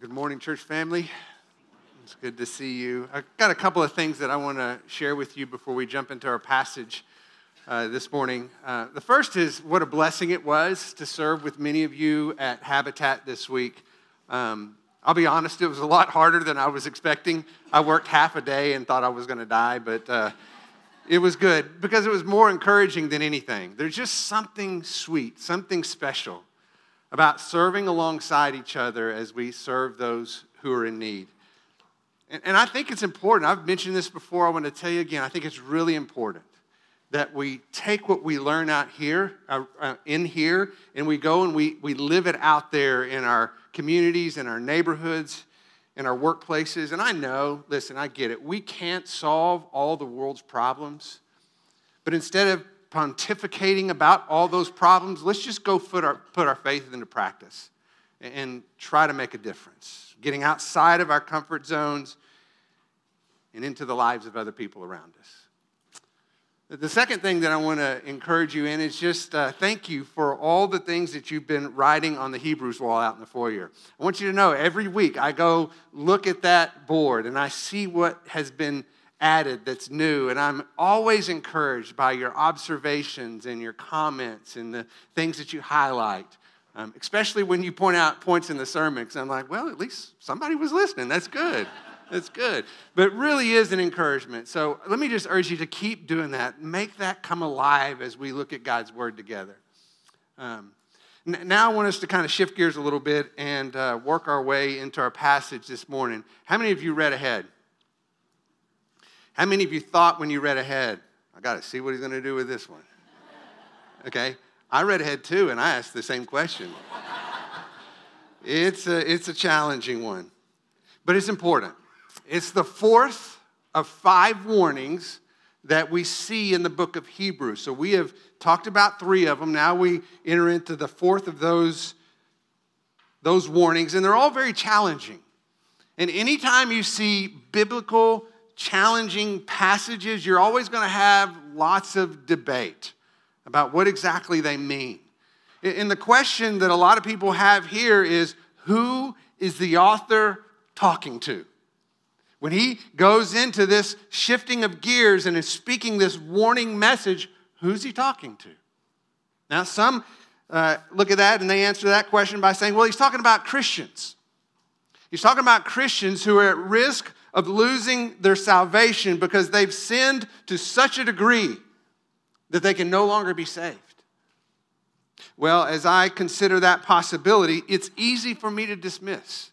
Good morning, church family. It's good to see you. I've got a couple of things that I want to share with you before we jump into our passage uh, this morning. Uh, the first is what a blessing it was to serve with many of you at Habitat this week. Um, I'll be honest, it was a lot harder than I was expecting. I worked half a day and thought I was going to die, but uh, it was good because it was more encouraging than anything. There's just something sweet, something special about serving alongside each other as we serve those who are in need. And, and I think it's important. I've mentioned this before. I want to tell you again. I think it's really important that we take what we learn out here, uh, uh, in here, and we go and we, we live it out there in our communities, in our neighborhoods, in our workplaces. And I know, listen, I get it. We can't solve all the world's problems. But instead of pontificating about all those problems. Let's just go put our, put our faith into practice and, and try to make a difference, getting outside of our comfort zones and into the lives of other people around us. The second thing that I want to encourage you in is just uh, thank you for all the things that you've been writing on the Hebrews wall out in the foyer. I want you to know every week I go look at that board and I see what has been added that's new. And I'm always encouraged by your observations and your comments and the things that you highlight, um, especially when you point out points in the sermon. Because I'm like, well, at least somebody was listening. That's good. That's good. But really is an encouragement. So let me just urge you to keep doing that. Make that come alive as we look at God's word together. Um, now I want us to kind of shift gears a little bit and uh, work our way into our passage this morning. How many of you read ahead? How many of you thought when you read ahead, I got to see what he's going to do with this one? Okay, I read ahead too, and I asked the same question. it's, a, it's a challenging one, but it's important. It's the fourth of five warnings that we see in the book of Hebrews. So we have talked about three of them. Now we enter into the fourth of those, those warnings, and they're all very challenging. And anytime you see biblical challenging passages, you're always going to have lots of debate about what exactly they mean. And the question that a lot of people have here is who is the author talking to? When he goes into this shifting of gears and is speaking this warning message, who's he talking to? Now, some uh, look at that and they answer that question by saying, well, he's talking about Christians. He's talking about Christians who are at risk of losing their salvation because they've sinned to such a degree that they can no longer be saved. Well, as I consider that possibility, it's easy for me to dismiss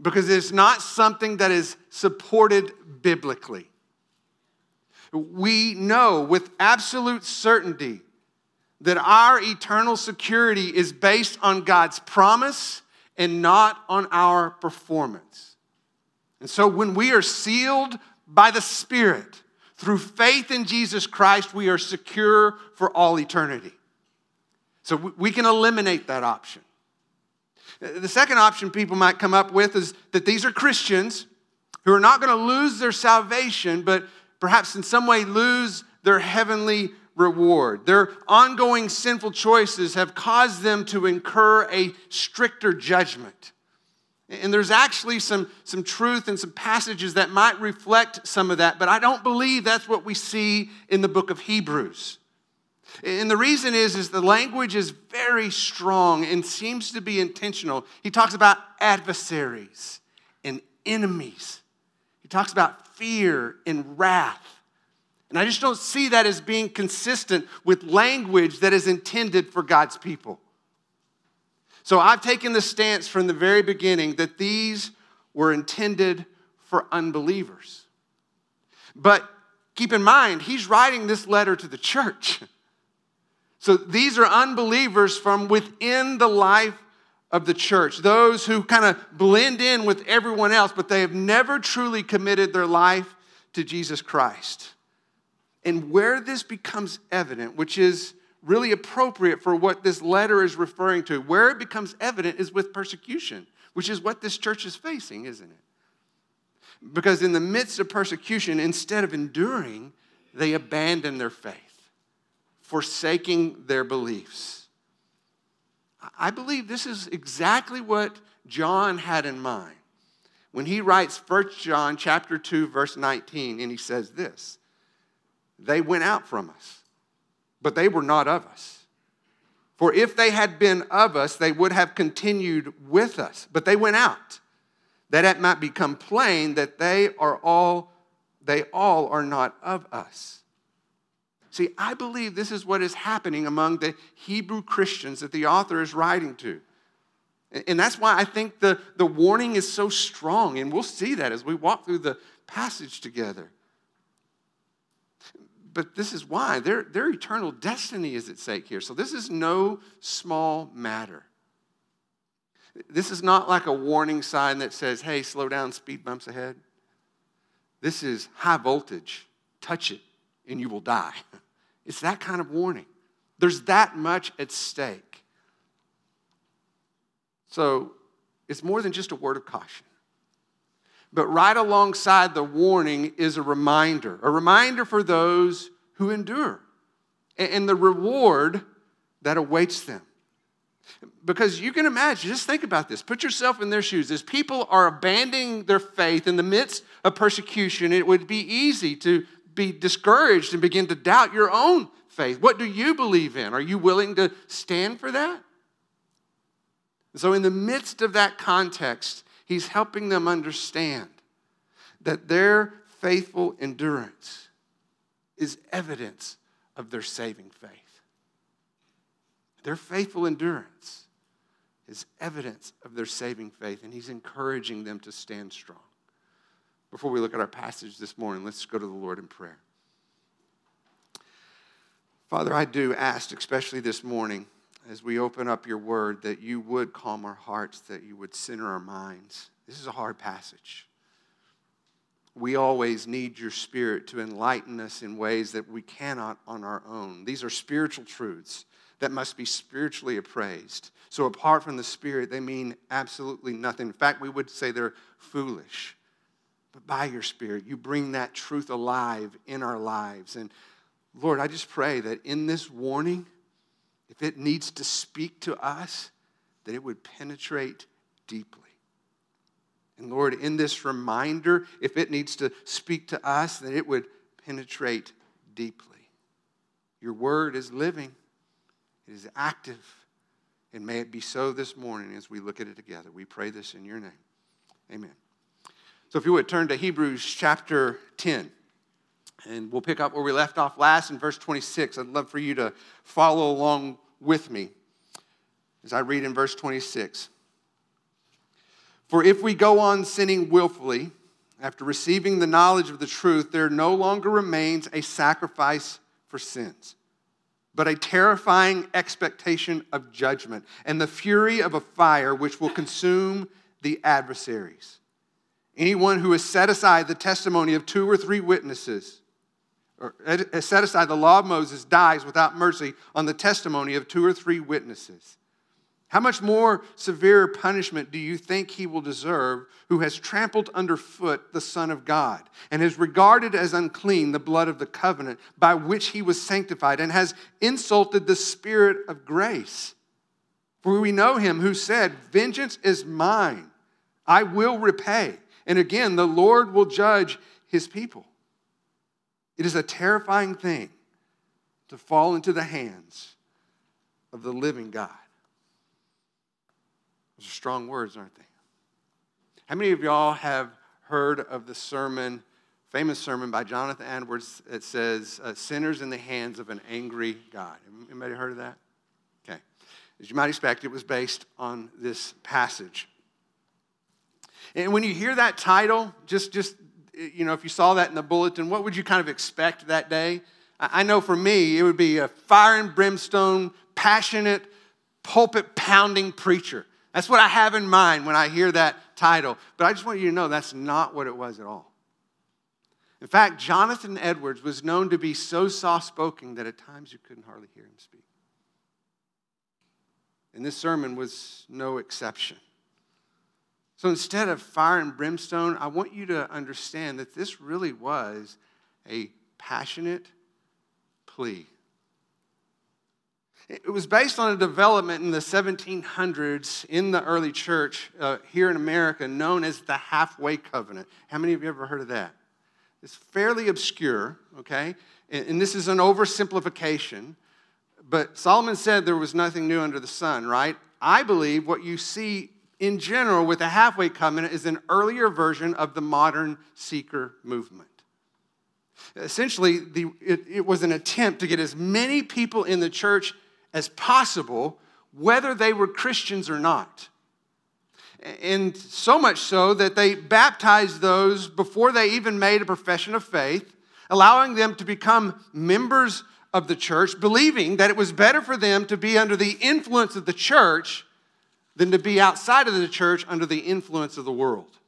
because it's not something that is supported biblically. We know with absolute certainty that our eternal security is based on God's promise and not on our performance. And so when we are sealed by the Spirit through faith in Jesus Christ, we are secure for all eternity. So we can eliminate that option. The second option people might come up with is that these are Christians who are not going to lose their salvation, but perhaps in some way lose their heavenly reward. Their ongoing sinful choices have caused them to incur a stricter judgment. And there's actually some, some truth and some passages that might reflect some of that, but I don't believe that's what we see in the book of Hebrews. And the reason is, is the language is very strong and seems to be intentional. He talks about adversaries and enemies. He talks about fear and wrath. And I just don't see that as being consistent with language that is intended for God's people. So I've taken the stance from the very beginning that these were intended for unbelievers. But keep in mind, he's writing this letter to the church. So these are unbelievers from within the life of the church, those who kind of blend in with everyone else, but they have never truly committed their life to Jesus Christ. And where this becomes evident, which is really appropriate for what this letter is referring to. Where it becomes evident is with persecution, which is what this church is facing, isn't it? Because in the midst of persecution, instead of enduring, they abandon their faith, forsaking their beliefs. I believe this is exactly what John had in mind when he writes 1 John chapter 2 verse 19 and he says this. They went out from us, but they were not of us. For if they had been of us, they would have continued with us, but they went out, that it might become plain that they are all they all are not of us. See, I believe this is what is happening among the Hebrew Christians that the author is writing to. And that's why I think the, the warning is so strong. And we'll see that as we walk through the passage together. But this is why their, their eternal destiny is at stake here. So this is no small matter. This is not like a warning sign that says, hey, slow down, speed bumps ahead. This is high voltage. Touch it and you will die. It's that kind of warning. There's that much at stake. So it's more than just a word of caution. But right alongside the warning is a reminder, a reminder for those who endure and the reward that awaits them. Because you can imagine, just think about this. Put yourself in their shoes. As people are abandoning their faith in the midst of persecution, it would be easy to be discouraged and begin to doubt your own faith. What do you believe in? Are you willing to stand for that? So, in the midst of that context, he's helping them understand that their faithful endurance is evidence of their saving faith. Their faithful endurance is evidence of their saving faith, and he's encouraging them to stand strong. Before we look at our passage this morning, let's go to the Lord in prayer. Father, I do ask, especially this morning, as we open up your word, that you would calm our hearts, that you would center our minds. This is a hard passage. We always need your spirit to enlighten us in ways that we cannot on our own. These are spiritual truths that must be spiritually appraised. So, apart from the Spirit, they mean absolutely nothing. In fact, we would say they're foolish. But by your Spirit, you bring that truth alive in our lives. And Lord, I just pray that in this warning, if it needs to speak to us, that it would penetrate deeply. And Lord, in this reminder, if it needs to speak to us, that it would penetrate deeply. Your word is living, it is active, and may it be so this morning as we look at it together. We pray this in your name. Amen. So, if you would turn to Hebrews chapter 10. And we'll pick up where we left off last in verse 26. I'd love for you to follow along with me as I read in verse 26. For if we go on sinning willfully, after receiving the knowledge of the truth, there no longer remains a sacrifice for sins, but a terrifying expectation of judgment and the fury of a fire which will consume the adversaries. Anyone who has set aside the testimony of two or three witnesses, or has eh, set aside the law of Moses, dies without mercy on the testimony of two or three witnesses. How much more severe punishment do you think he will deserve who has trampled underfoot the Son of God and has regarded as unclean the blood of the covenant by which he was sanctified and has insulted the Spirit of grace? For we know him who said, Vengeance is mine, I will repay. And again, the Lord will judge his people. It is a terrifying thing to fall into the hands of the living God. Those are strong words, aren't they? How many of y'all have heard of the sermon, famous sermon by Jonathan Edwards that says, uh, Sinners in the Hands of an Angry God? Anybody heard of that? Okay. As you might expect, it was based on this passage. And when you hear that title, just, just Eh, you know, if you saw that in the bulletin, what would you kind of expect that day? I know for me, it would be a fire and brimstone, passionate, pulpit pounding preacher. That's what I have in mind when I hear that title. But I just want you to know that's not what it was at all. In fact, Jonathan Edwards was known to be so soft spoken that at times you couldn't hardly hear him speak. And this sermon was no exception. So instead of fire and brimstone, I want you to understand that this really was a passionate plea. It was based on a development in the 1700s in the early church uh, here in America known as the halfway covenant. How many of you ever heard of that? It's fairly obscure, okay? And, and this is an oversimplification. But Solomon said there was nothing new under the sun, right? I believe what you see in general with the halfway covenant is an earlier version of the modern seeker movement. Essentially, the, it, it was an attempt to get as many people in the church as possible, whether they were Christians or not. And so much so that they baptized those before they even made a profession of faith, allowing them to become members of the church, believing that it was better for them to be under the influence of the church than to be outside of the church under the influence of the world.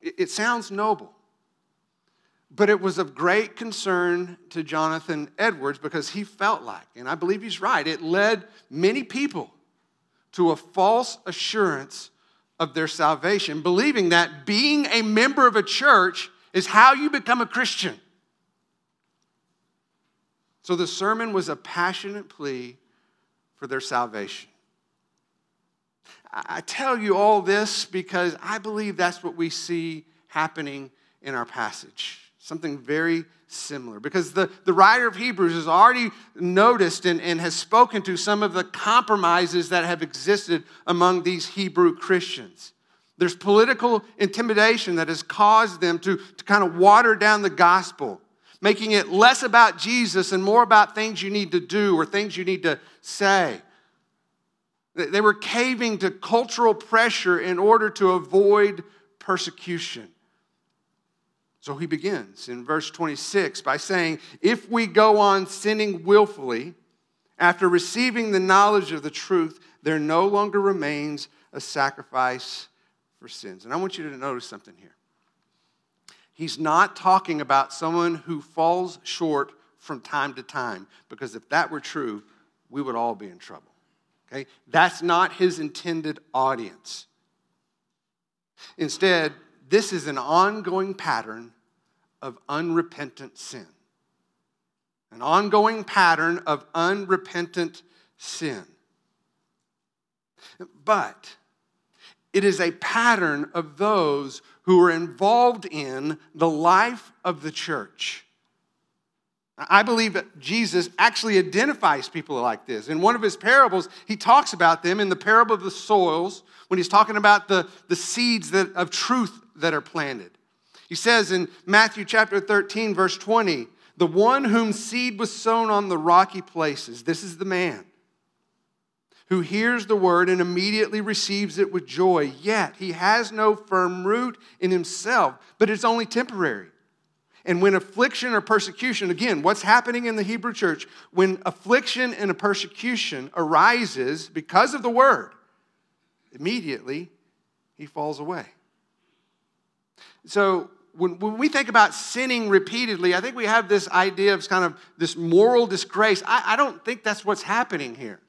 It sounds noble. But it was of great concern to Jonathan Edwards because he felt like, and I believe he's right, it led many people to a false assurance of their salvation, believing that being a member of a church is how you become a Christian. So the sermon was a passionate plea for their salvation. I tell you all this because I believe that's what we see happening in our passage something very similar. Because the, the writer of Hebrews has already noticed and, and has spoken to some of the compromises that have existed among these Hebrew Christians. There's political intimidation that has caused them to, to kind of water down the gospel, making it less about Jesus and more about things you need to do or things you need to say. They were caving to cultural pressure in order to avoid persecution. So he begins in verse 26 by saying, If we go on sinning willfully, after receiving the knowledge of the truth, there no longer remains a sacrifice for sins. And I want you to notice something here. He's not talking about someone who falls short from time to time, because if that were true, we would all be in trouble. Okay? That's not his intended audience. Instead, this is an ongoing pattern of unrepentant sin. An ongoing pattern of unrepentant sin. But it is a pattern of those who are involved in the life of the church. I believe that Jesus actually identifies people like this. In one of his parables, he talks about them in the parable of the soils when he's talking about the, the seeds that, of truth that are planted. He says in Matthew chapter 13, verse 20, the one whom seed was sown on the rocky places, this is the man who hears the word and immediately receives it with joy, yet he has no firm root in himself, but it's only temporary. And when affliction or persecution, again, what's happening in the Hebrew church? When affliction and a persecution arises because of the word, immediately he falls away. So when, when we think about sinning repeatedly, I think we have this idea of kind of this moral disgrace. I, I don't think that's what's happening here.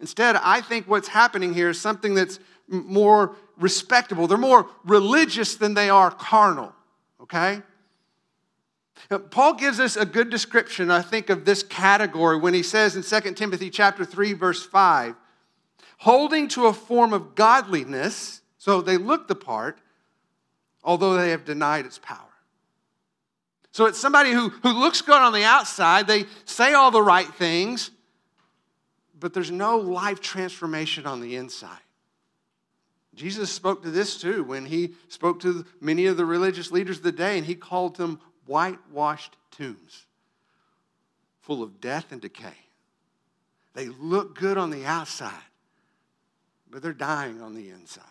Instead, I think what's happening here is something that's more respectable. They're more religious than they are carnal, okay? Uh, Paul gives us a good description, I think, of this category when he says in 2 Timothy chapter 3, verse 5, holding to a form of godliness, so they look the part, although they have denied its power. So it's somebody who, who looks good on the outside, they say all the right things, but there's no life transformation on the inside. Jesus spoke to this too when he spoke to many of the religious leaders of the day, and he called them whitewashed tombs full of death and decay. They look good on the outside, but they're dying on the inside.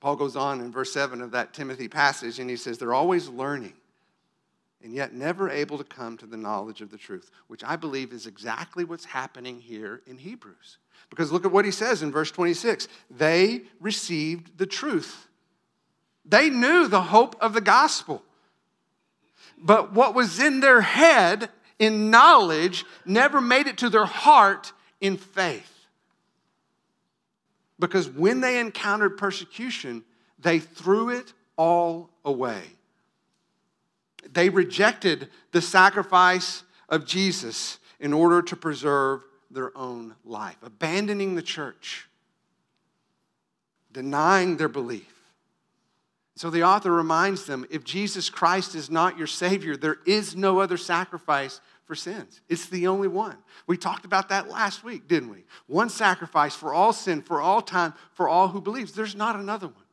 Paul goes on in verse 7 of that Timothy passage, and he says, They're always learning and yet never able to come to the knowledge of the truth, which I believe is exactly what's happening here in Hebrews. Because look at what he says in verse 26 they received the truth, they knew the hope of the gospel. But what was in their head in knowledge never made it to their heart in faith. Because when they encountered persecution, they threw it all away. They rejected the sacrifice of Jesus in order to preserve their own life, abandoning the church, denying their belief. So the author reminds them if Jesus Christ is not your Savior, there is no other sacrifice for sins. It's the only one. We talked about that last week, didn't we? One sacrifice for all sin, for all time, for all who believes. There's not another one.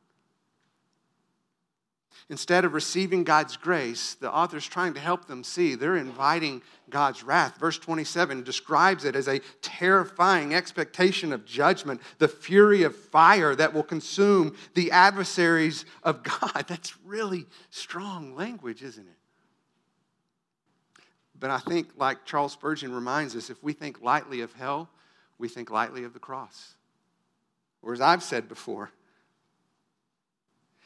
Instead of receiving God's grace, the author's trying to help them see they're inviting God's wrath. Verse 27 describes it as a terrifying expectation of judgment, the fury of fire that will consume the adversaries of God. That's really strong language, isn't it? But I think, like Charles Spurgeon reminds us, if we think lightly of hell, we think lightly of the cross. Or as I've said before,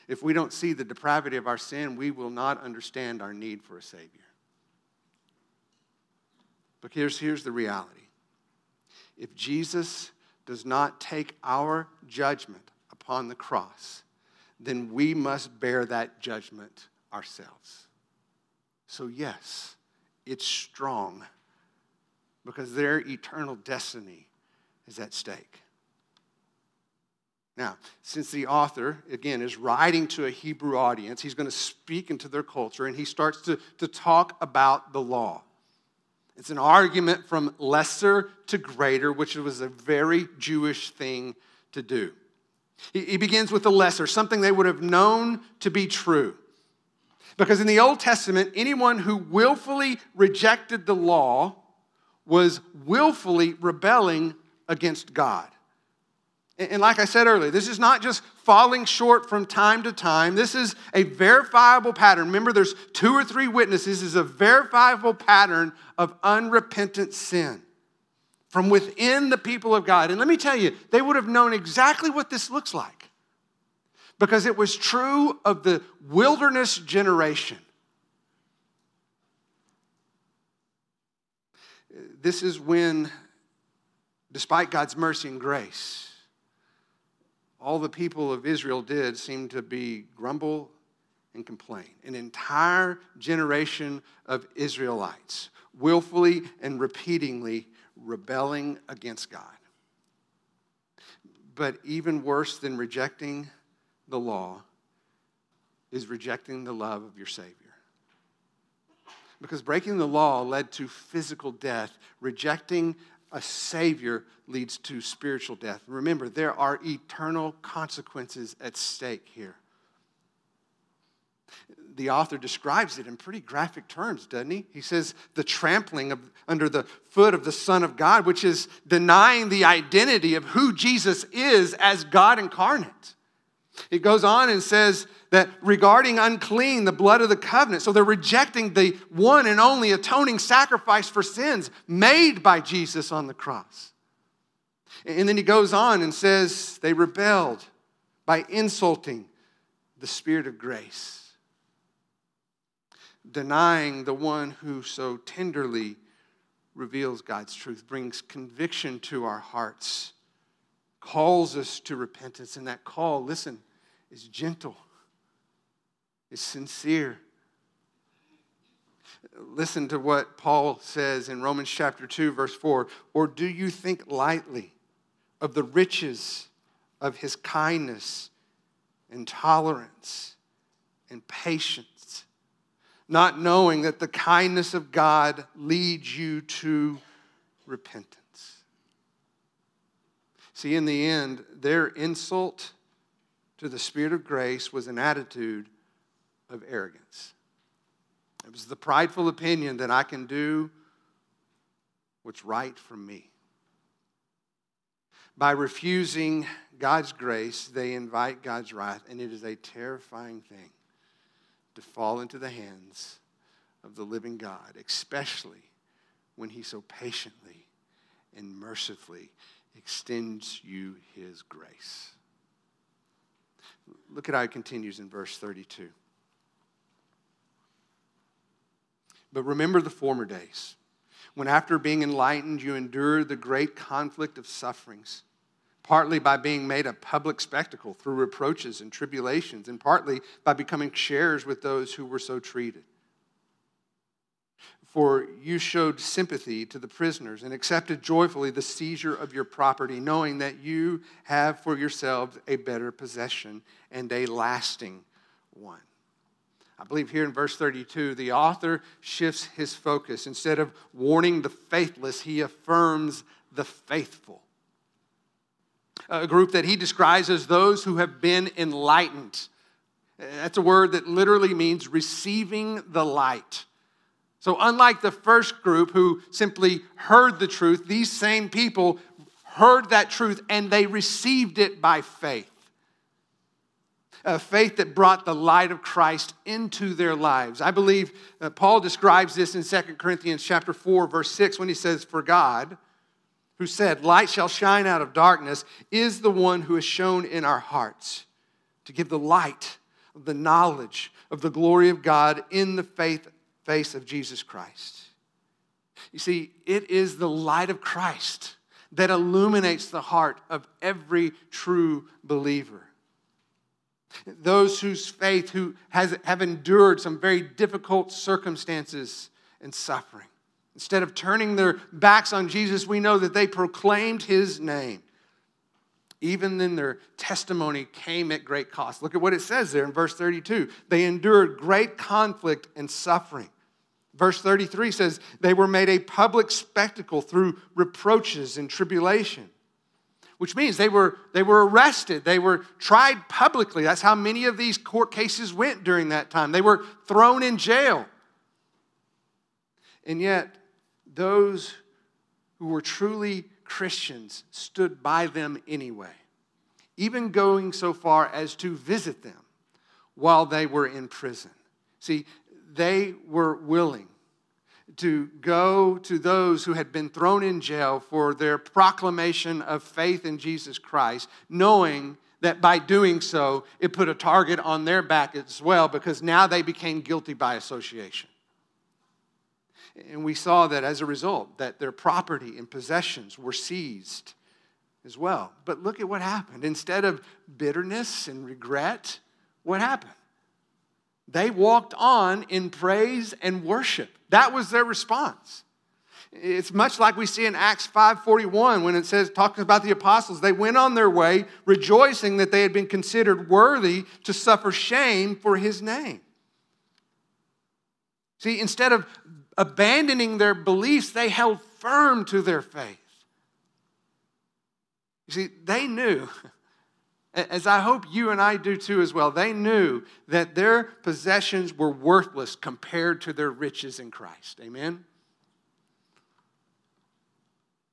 if we don't see the depravity of our sin, we will not understand our need for a Savior. But here's, here's the reality if Jesus does not take our judgment upon the cross, then we must bear that judgment ourselves. So, yes, it's strong because their eternal destiny is at stake. Now, since the author, again, is writing to a Hebrew audience, he's going to speak into their culture and he starts to, to talk about the law. It's an argument from lesser to greater, which was a very Jewish thing to do. He, he begins with the lesser, something they would have known to be true. Because in the Old Testament, anyone who willfully rejected the law was willfully rebelling against God. And like I said earlier, this is not just falling short from time to time. This is a verifiable pattern. Remember, there's two or three witnesses. This is a verifiable pattern of unrepentant sin from within the people of God. And let me tell you, they would have known exactly what this looks like because it was true of the wilderness generation. This is when, despite God's mercy and grace, all the people of Israel did seemed to be grumble and complain. An entire generation of Israelites willfully and repeatedly rebelling against God. But even worse than rejecting the law is rejecting the love of your Savior. Because breaking the law led to physical death, rejecting a Savior leads to spiritual death. Remember, there are eternal consequences at stake here. The author describes it in pretty graphic terms, doesn't he? He says the trampling of, under the foot of the Son of God, which is denying the identity of who Jesus is as God incarnate. It goes on and says that regarding unclean, the blood of the covenant. So they're rejecting the one and only atoning sacrifice for sins made by Jesus on the cross. And then he goes on and says they rebelled by insulting the Spirit of grace, denying the one who so tenderly reveals God's truth, brings conviction to our hearts, calls us to repentance. And that call, listen, is gentle, is sincere. Listen to what Paul says in Romans chapter 2, verse 4. Or do you think lightly of the riches of his kindness and tolerance and patience, not knowing that the kindness of God leads you to repentance? See, in the end, their insult to the Spirit of grace was an attitude of arrogance. It was the prideful opinion that I can do what's right for me. By refusing God's grace, they invite God's wrath, and it is a terrifying thing to fall into the hands of the living God, especially when He so patiently and mercifully extends you His grace. Look at how it continues in verse 32. But remember the former days, when after being enlightened, you endured the great conflict of sufferings, partly by being made a public spectacle through reproaches and tribulations, and partly by becoming sharers with those who were so treated. For you showed sympathy to the prisoners and accepted joyfully the seizure of your property, knowing that you have for yourselves a better possession and a lasting one. I believe here in verse 32, the author shifts his focus. Instead of warning the faithless, he affirms the faithful. A group that he describes as those who have been enlightened. That's a word that literally means receiving the light. So, unlike the first group who simply heard the truth, these same people heard that truth and they received it by faith. A faith that brought the light of Christ into their lives. I believe uh, Paul describes this in 2 Corinthians chapter 4 verse 6 when he says for God who said light shall shine out of darkness is the one who has shown in our hearts to give the light of the knowledge of the glory of God in the faith face of Jesus Christ. You see, it is the light of Christ that illuminates the heart of every true believer. Those whose faith who has, have endured some very difficult circumstances and suffering. Instead of turning their backs on Jesus, we know that they proclaimed his name. Even then, their testimony came at great cost. Look at what it says there in verse 32. They endured great conflict and suffering. Verse 33 says, They were made a public spectacle through reproaches and tribulation, which means they were, they were arrested. They were tried publicly. That's how many of these court cases went during that time. They were thrown in jail. And yet, those who were truly Christians stood by them anyway, even going so far as to visit them while they were in prison. See, they were willing to go to those who had been thrown in jail for their proclamation of faith in Jesus Christ, knowing that by doing so, it put a target on their back as well because now they became guilty by association. And we saw that as a result, that their property and possessions were seized as well. But look at what happened. Instead of bitterness and regret, what happened? They walked on in praise and worship. That was their response. It's much like we see in Acts 5:41 when it says talking about the apostles they went on their way rejoicing that they had been considered worthy to suffer shame for his name. See, instead of abandoning their beliefs, they held firm to their faith. You see, they knew as I hope you and I do too as well, they knew that their possessions were worthless compared to their riches in Christ. Amen?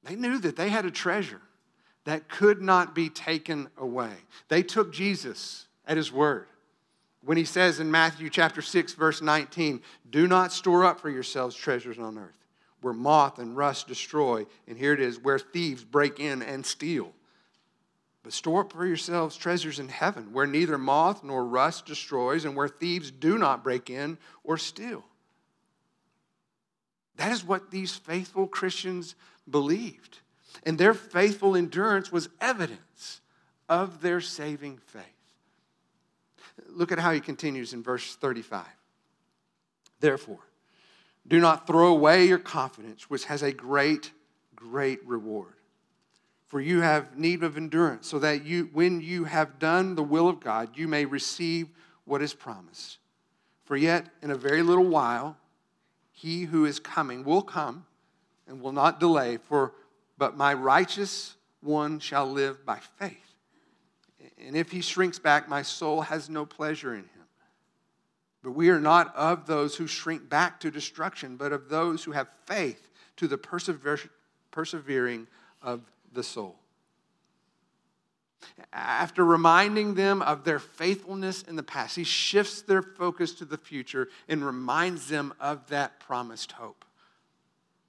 They knew that they had a treasure that could not be taken away. They took Jesus at his word. When he says in Matthew chapter 6 verse 19, "Do not store up for yourselves treasures on earth, where moth and rust destroy, and here it is, where thieves break in and steal." But store up for yourselves treasures in heaven, where neither moth nor rust destroys, and where thieves do not break in or steal. That is what these faithful Christians believed. And their faithful endurance was evidence of their saving faith. Look at how he continues in verse 35. Therefore, do not throw away your confidence, which has a great, great reward. For you have need of endurance, so that you, when you have done the will of God, you may receive what is promised. For yet in a very little while, he who is coming will come and will not delay, for but my righteous one shall live by faith. And if he shrinks back, my soul has no pleasure in him. But we are not of those who shrink back to destruction, but of those who have faith to the persevering of the soul. After reminding them of their faithfulness in the past, he shifts their focus to the future and reminds them of that promised hope.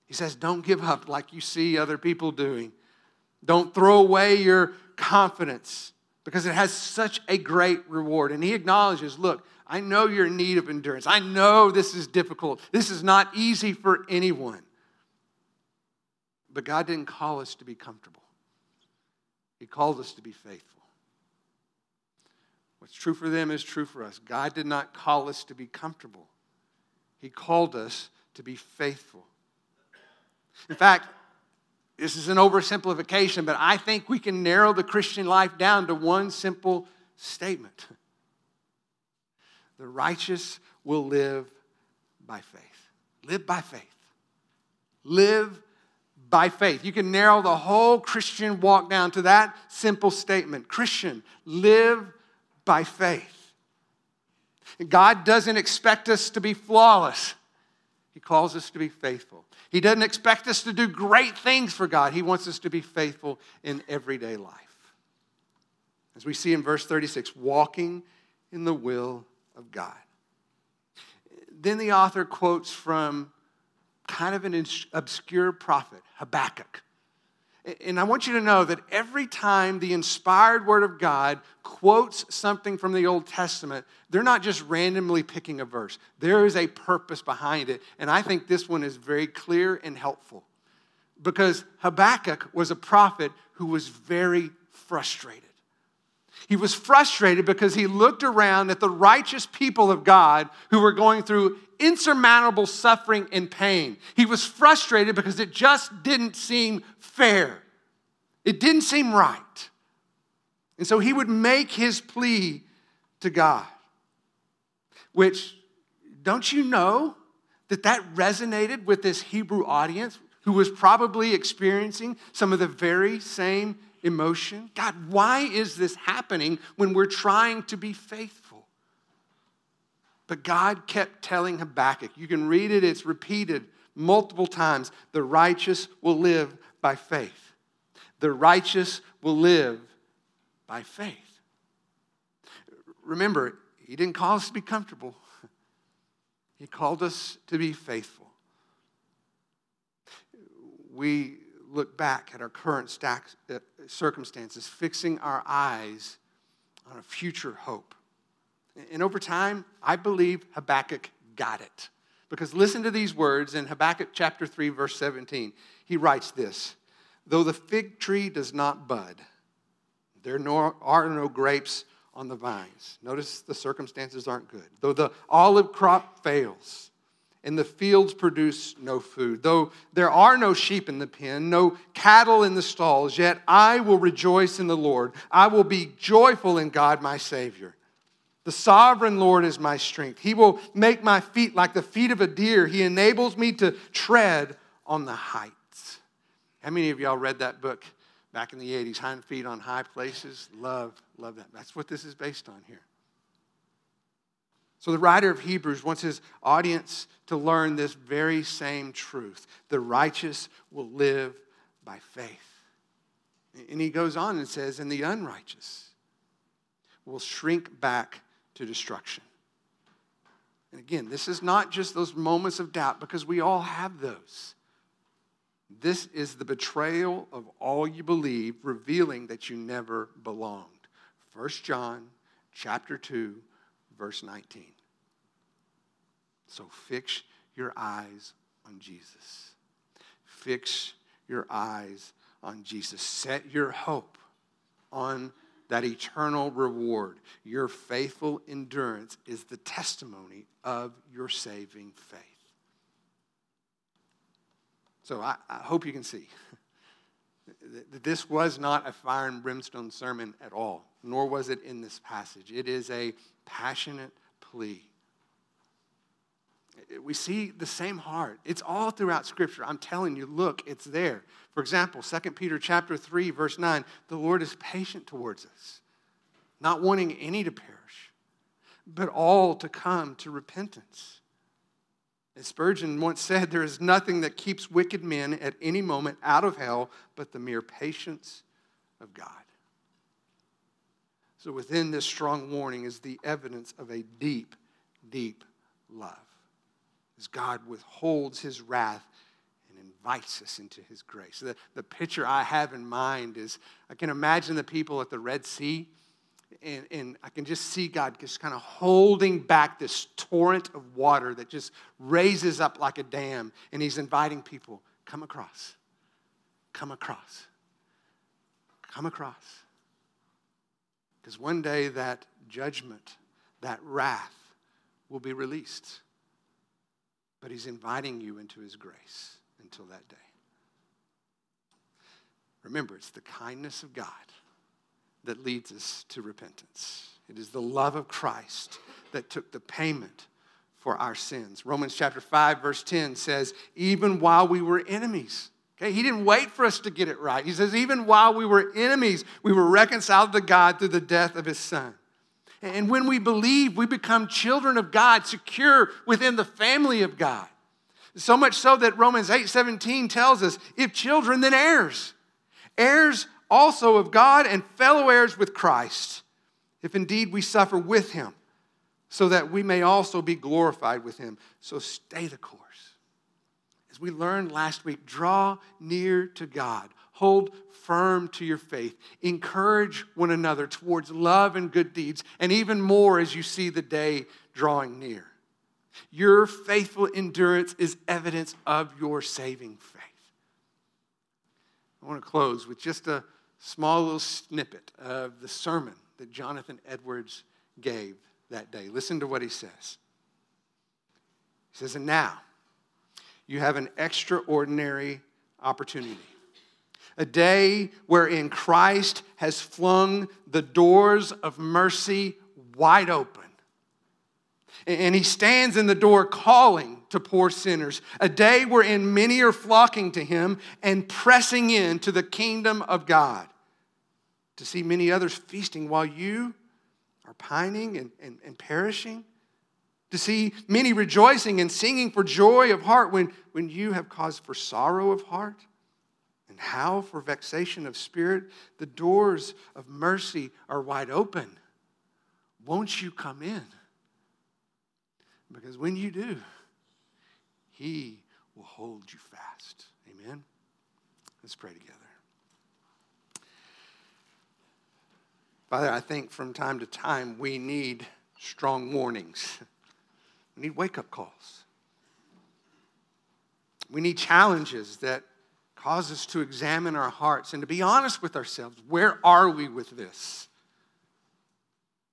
He says, Don't give up like you see other people doing. Don't throw away your confidence because it has such a great reward. And he acknowledges, Look, I know you're in need of endurance. I know this is difficult. This is not easy for anyone. But God didn't call us to be comfortable, He called us to be faithful. What's true for them is true for us. God did not call us to be comfortable, He called us to be faithful. In fact, this is an oversimplification, but I think we can narrow the Christian life down to one simple statement The righteous will live by faith. Live by faith. Live by faith. You can narrow the whole Christian walk down to that simple statement Christian, live by faith. God doesn't expect us to be flawless. He calls us to be faithful. He doesn't expect us to do great things for God. He wants us to be faithful in everyday life. As we see in verse 36, walking in the will of God. Then the author quotes from kind of an obscure prophet, Habakkuk. And I want you to know that every time the inspired word of God quotes something from the Old Testament, they're not just randomly picking a verse. There is a purpose behind it. And I think this one is very clear and helpful because Habakkuk was a prophet who was very frustrated. He was frustrated because he looked around at the righteous people of God who were going through insurmountable suffering and pain. He was frustrated because it just didn't seem fair, it didn't seem right. And so he would make his plea to God, which, don't you know that that resonated with this Hebrew audience who was probably experiencing some of the very same emotion? God, why is this happening when we're trying to be faithful? But God kept telling Habakkuk, you can read it, it's repeated multiple times the righteous will live by faith. The righteous will live by faith. Remember, He didn't call us to be comfortable, He called us to be faithful. We look back at our current stack, uh, circumstances, fixing our eyes on a future hope. And over time, I believe Habakkuk got it. Because listen to these words in Habakkuk chapter 3, verse 17. He writes this Though the fig tree does not bud, there are no grapes on the vines. Notice the circumstances aren't good. Though the olive crop fails, and the fields produce no food. Though there are no sheep in the pen, no cattle in the stalls, yet I will rejoice in the Lord. I will be joyful in God, my Savior. The sovereign Lord is my strength. He will make my feet like the feet of a deer. He enables me to tread on the heights. How many of y'all read that book back in the 80s, Hind Feet on High Places? Love, love that. That's what this is based on here. So, the writer of Hebrews wants his audience to learn this very same truth the righteous will live by faith. And he goes on and says, and the unrighteous will shrink back to destruction. And again, this is not just those moments of doubt because we all have those. This is the betrayal of all you believe, revealing that you never belonged. 1 John chapter 2 verse 19. So fix your eyes on Jesus. Fix your eyes on Jesus. Set your hope on that eternal reward. Your faithful endurance is the testimony of your saving faith. So I, I hope you can see that this was not a fire and brimstone sermon at all, nor was it in this passage. It is a passionate plea. We see the same heart. It's all throughout Scripture. I'm telling you, look, it's there. For example, 2 Peter chapter 3, verse 9, the Lord is patient towards us, not wanting any to perish, but all to come to repentance. As Spurgeon once said, there is nothing that keeps wicked men at any moment out of hell but the mere patience of God. So, within this strong warning is the evidence of a deep, deep love. As God withholds his wrath and invites us into his grace. The, the picture I have in mind is I can imagine the people at the Red Sea, and, and I can just see God just kind of holding back this torrent of water that just raises up like a dam, and he's inviting people come across, come across, come across. Because one day that judgment, that wrath will be released. but He's inviting you into His grace until that day. Remember, it's the kindness of God that leads us to repentance. It is the love of Christ that took the payment for our sins. Romans chapter 5, verse 10 says, even while we were enemies, Okay, he didn't wait for us to get it right. He says, even while we were enemies, we were reconciled to God through the death of his son. And when we believe, we become children of God, secure within the family of God. So much so that Romans 8 17 tells us, if children, then heirs heirs also of God and fellow heirs with Christ, if indeed we suffer with him, so that we may also be glorified with him. So stay the course. As we learned last week, draw near to God. Hold firm to your faith. Encourage one another towards love and good deeds, and even more as you see the day drawing near. Your faithful endurance is evidence of your saving faith. I want to close with just a small little snippet of the sermon that Jonathan Edwards gave that day. Listen to what he says. He says, And now you have an extraordinary opportunity. A day wherein Christ has flung the doors of mercy wide open. And he stands in the door calling to poor sinners, a day wherein many are flocking to him and pressing in to the kingdom of God. To see many others feasting while you are pining and, and, and perishing. To see many rejoicing and singing for joy of heart when, when you have cause for sorrow of heart. And how for vexation of spirit? The doors of mercy are wide open. Won't you come in? Because when you do, he will hold you fast. Amen? Let's pray together. Father, I think from time to time we need strong warnings. We need wake up calls. We need challenges that cause us to examine our hearts and to be honest with ourselves. Where are we with this?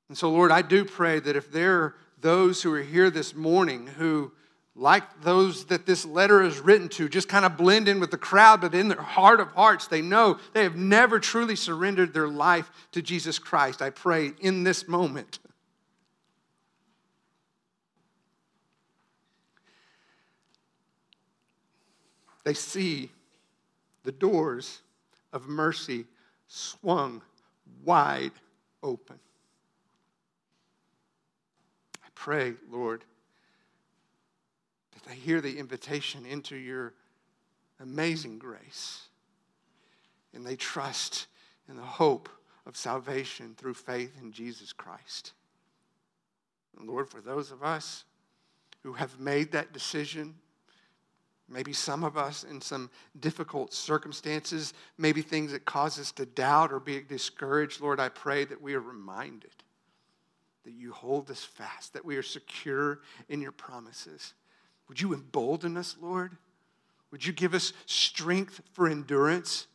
And so, Lord, I do pray that if there are those who are here this morning who like those that this letter is written to, just kind of blend in with the crowd, but in their heart of hearts, they know they have never truly surrendered their life to Jesus Christ. I pray in this moment. They see the doors of mercy swung wide open. I pray, Lord that they hear the invitation into your amazing grace. And they trust in the hope of salvation through faith in Jesus Christ. And Lord, for those of us who have made that decision, maybe some of us in some difficult circumstances, maybe things that cause us to doubt or be discouraged, Lord, I pray that we are reminded that you hold us fast, that we are secure in your promises. Would you embolden us, Lord? Would you give us strength for endurance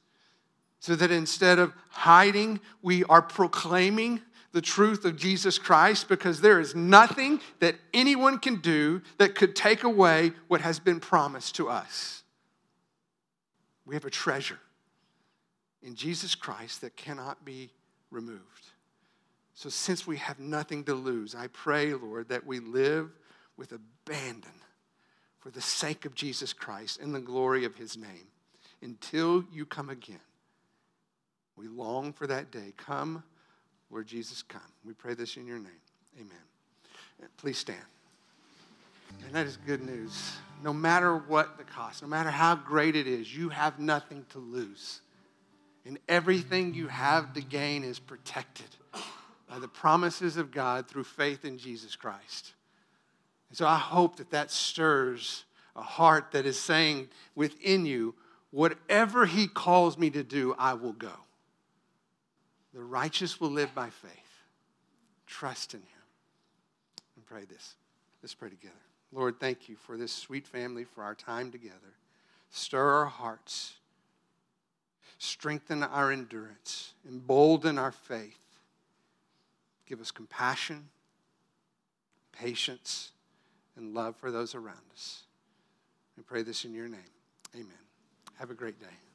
so that instead of hiding, we are proclaiming the truth of Jesus Christ because there is nothing that anyone can do that could take away what has been promised to us. We have a treasure in Jesus Christ that cannot be removed. So, since we have nothing to lose, I pray, Lord, that we live with abandon for the sake of Jesus Christ and the glory of his name until you come again. We long for that day. Come, Lord Jesus, come. We pray this in your name. Amen. Please stand. And that is good news. No matter what the cost, no matter how great it is, you have nothing to lose. And everything you have to gain is protected by the promises of God through faith in Jesus Christ. And so I hope that that stirs a heart that is saying within you, whatever he calls me to do, I will go. The righteous will live by faith. Trust in him. And pray this. Let's pray together. Lord, thank you for this sweet family, for our time together. Stir our hearts, strengthen our endurance, embolden our faith. Give us compassion, patience, and love for those around us. We pray this in your name. Amen. Have a great day.